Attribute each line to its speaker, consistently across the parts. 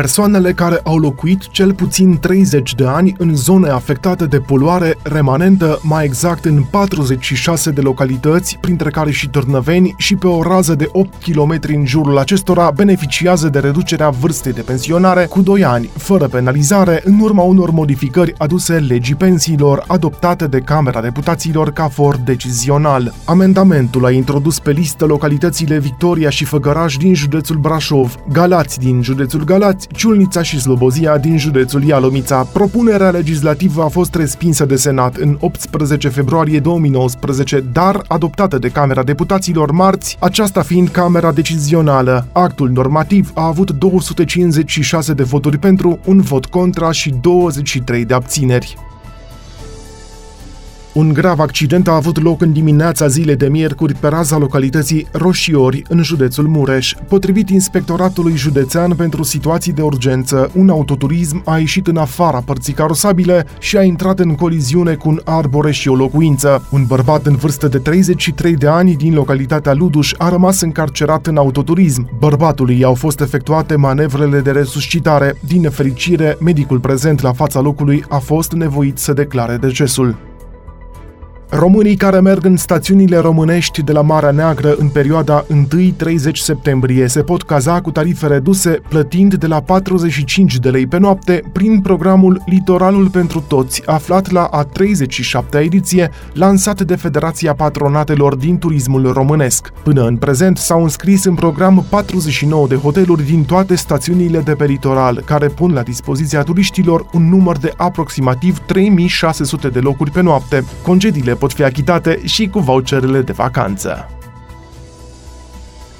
Speaker 1: Persoanele care au locuit cel puțin 30 de ani în zone afectate de poluare remanentă, mai exact în 46 de localități, printre care și Târnăveni, și pe o rază de 8 km în jurul acestora, beneficiază de reducerea vârstei de pensionare cu 2 ani, fără penalizare, în urma unor modificări aduse legii pensiilor, adoptate de Camera Deputaților ca for decizional. Amendamentul a introdus pe listă localitățile Victoria și Făgăraș din județul Brașov, Galați din județul Galați, Galați, Ciulnița și Slobozia din județul Ialomița. Propunerea legislativă a fost respinsă de Senat în 18 februarie 2019, dar adoptată de Camera Deputaților marți, aceasta fiind Camera Decizională. Actul normativ a avut 256 de voturi pentru, un vot contra și 23 de abțineri. Un grav accident a avut loc în dimineața zilei de miercuri pe raza localității Roșiori, în județul Mureș. Potrivit Inspectoratului Județean pentru Situații de Urgență, un autoturism a ieșit în afara părții carosabile și a intrat în coliziune cu un arbore și o locuință. Un bărbat în vârstă de 33 de ani din localitatea Luduș a rămas încarcerat în autoturism. Bărbatului au fost efectuate manevrele de resuscitare. Din nefericire, medicul prezent la fața locului a fost nevoit să declare decesul. Românii care merg în stațiunile românești de la Marea Neagră în perioada 1-30 septembrie se pot caza cu tarife reduse, plătind de la 45 de lei pe noapte prin programul Litoralul pentru Toți, aflat la a 37-a ediție, lansat de Federația Patronatelor din Turismul Românesc. Până în prezent s-au înscris în program 49 de hoteluri din toate stațiunile de pe litoral, care pun la dispoziția turiștilor un număr de aproximativ 3600 de locuri pe noapte. Concediile pot fi achitate și cu voucherele de vacanță.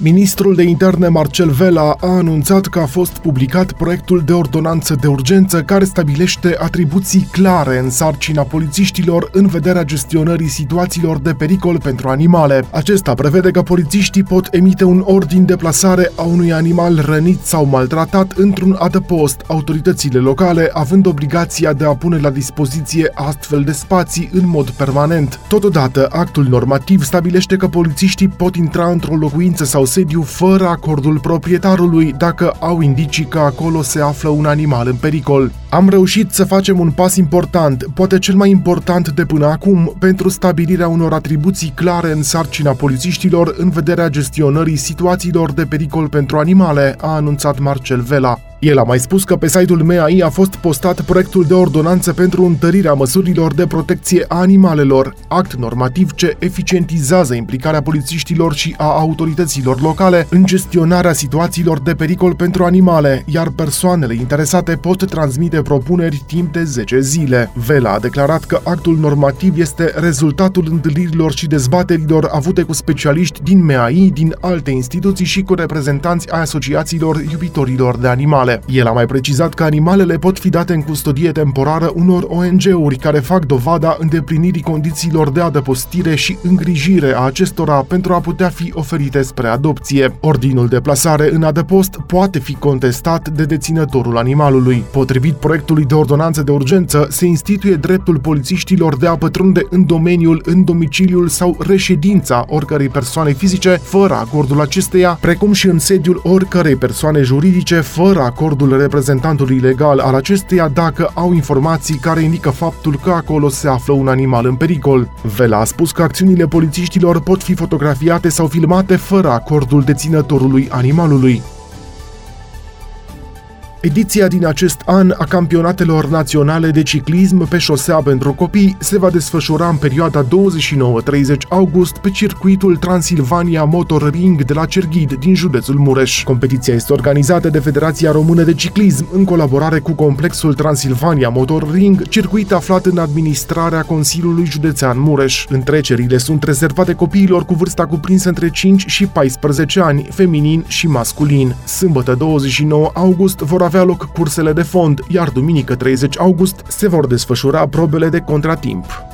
Speaker 1: Ministrul de Interne Marcel Vela a anunțat că a fost publicat proiectul de ordonanță de urgență care stabilește atribuții clare în sarcina polițiștilor în vederea gestionării situațiilor de pericol pentru animale. Acesta prevede că polițiștii pot emite un ordin de plasare a unui animal rănit sau maltratat într-un adăpost, autoritățile locale având obligația de a pune la dispoziție astfel de spații în mod permanent. Totodată, actul normativ stabilește că polițiștii pot intra într-o locuință sau sediu fără acordul proprietarului dacă au indicii că acolo se află un animal în pericol. Am reușit să facem un pas important, poate cel mai important de până acum, pentru stabilirea unor atribuții clare în sarcina polițiștilor în vederea gestionării situațiilor de pericol pentru animale, a anunțat Marcel Vela. El a mai spus că pe site-ul MEAI a fost postat proiectul de ordonanță pentru întărirea măsurilor de protecție a animalelor, act normativ ce eficientizează implicarea polițiștilor și a autorităților locale în gestionarea situațiilor de pericol pentru animale, iar persoanele interesate pot transmite propuneri timp de 10 zile. Vela a declarat că actul normativ este rezultatul întâlnirilor și dezbaterilor avute cu specialiști din MEAI, din alte instituții și cu reprezentanți ai asociațiilor iubitorilor de animale animale. El a mai precizat că animalele pot fi date în custodie temporară unor ONG-uri care fac dovada îndeplinirii condițiilor de adăpostire și îngrijire a acestora pentru a putea fi oferite spre adopție. Ordinul de plasare în adăpost poate fi contestat de deținătorul animalului. Potrivit proiectului de ordonanță de urgență, se instituie dreptul polițiștilor de a pătrunde în domeniul, în domiciliul sau reședința oricărei persoane fizice, fără acordul acesteia, precum și în sediul oricărei persoane juridice, fără acordul reprezentantului legal al acesteia dacă au informații care indică faptul că acolo se află un animal în pericol. Vela a spus că acțiunile polițiștilor pot fi fotografiate sau filmate fără acordul deținătorului animalului. Ediția din acest an a campionatelor naționale de ciclism pe șosea pentru copii se va desfășura în perioada 29-30 august pe circuitul Transilvania Motor Ring de la Cerghid din județul Mureș. Competiția este organizată de Federația Română de Ciclism în colaborare cu complexul Transilvania Motor Ring, circuit aflat în administrarea Consiliului Județean Mureș. Întrecerile sunt rezervate copiilor cu vârsta cuprinsă între 5 și 14 ani, feminin și masculin. Sâmbătă 29 august vor avea loc cursele de fond, iar duminică 30 august se vor desfășura probele de contratimp.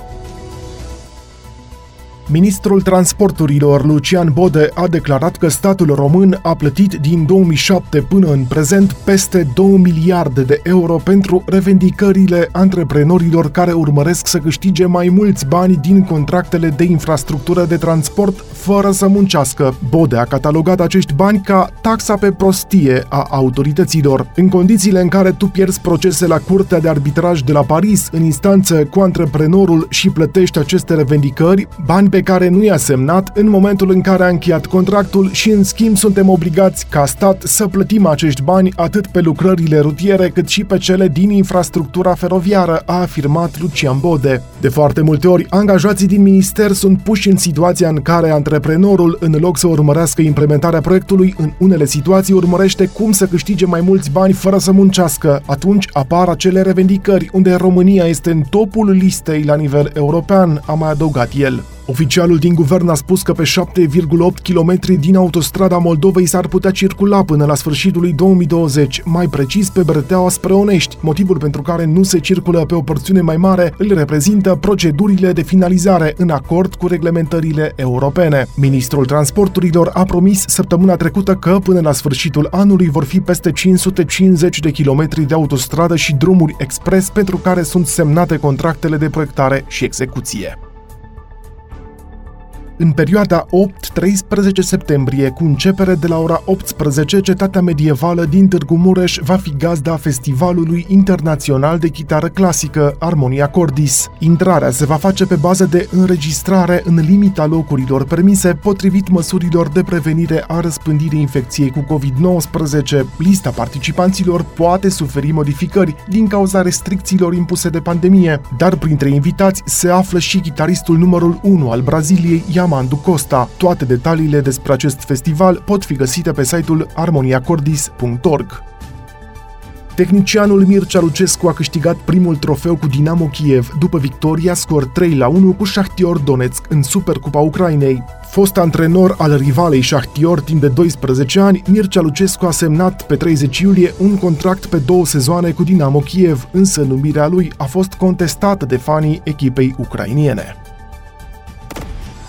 Speaker 1: Ministrul Transporturilor Lucian Bode a declarat că statul român a plătit din 2007 până în prezent peste 2 miliarde de euro pentru revendicările antreprenorilor care urmăresc să câștige mai mulți bani din contractele de infrastructură de transport fără să muncească. Bode a catalogat acești bani ca taxa pe prostie a autorităților. În condițiile în care tu pierzi procese la Curtea de Arbitraj de la Paris în instanță cu antreprenorul și plătești aceste revendicări, bani pe care nu i-a semnat în momentul în care a încheiat contractul și în schimb suntem obligați ca stat să plătim acești bani atât pe lucrările rutiere cât și pe cele din infrastructura feroviară, a afirmat Lucian Bode. De foarte multe ori, angajații din minister sunt puși în situația în care antreprenorul, în loc să urmărească implementarea proiectului, în unele situații urmărește cum să câștige mai mulți bani fără să muncească. Atunci apar acele revendicări unde România este în topul listei la nivel european, a mai adăugat el. Oficialul din guvern a spus că pe 7,8 km din autostrada Moldovei s-ar putea circula până la sfârșitul lui 2020, mai precis pe Brăteaua spre Onești. Motivul pentru care nu se circulă pe o porțiune mai mare îl reprezintă procedurile de finalizare în acord cu reglementările europene. Ministrul Transporturilor a promis săptămâna trecută că până la sfârșitul anului vor fi peste 550 de kilometri de autostradă și drumuri expres pentru care sunt semnate contractele de proiectare și execuție. În perioada 8-13 septembrie, cu începere de la ora 18, cetatea medievală din Târgu Mureș va fi gazda Festivalului Internațional de Chitară Clasică, Armonia Cordis. Intrarea se va face pe bază de înregistrare în limita locurilor permise, potrivit măsurilor de prevenire a răspândirii infecției cu COVID-19. Lista participanților poate suferi modificări din cauza restricțiilor impuse de pandemie, dar printre invitați se află și chitaristul numărul 1 al Braziliei, Amandu Costa. Toate detaliile despre acest festival pot fi găsite pe site-ul armoniacordis.org. Tehnicianul Mircea Lucescu a câștigat primul trofeu cu Dinamo Kiev după victoria scor 3 la 1 cu Shahtior Donetsk în Supercupa Ucrainei. Fost antrenor al rivalei Shahtior timp de 12 ani, Mircea Lucescu a semnat pe 30 iulie un contract pe două sezoane cu Dinamo Kiev, însă numirea lui a fost contestată de fanii echipei ucrainiene.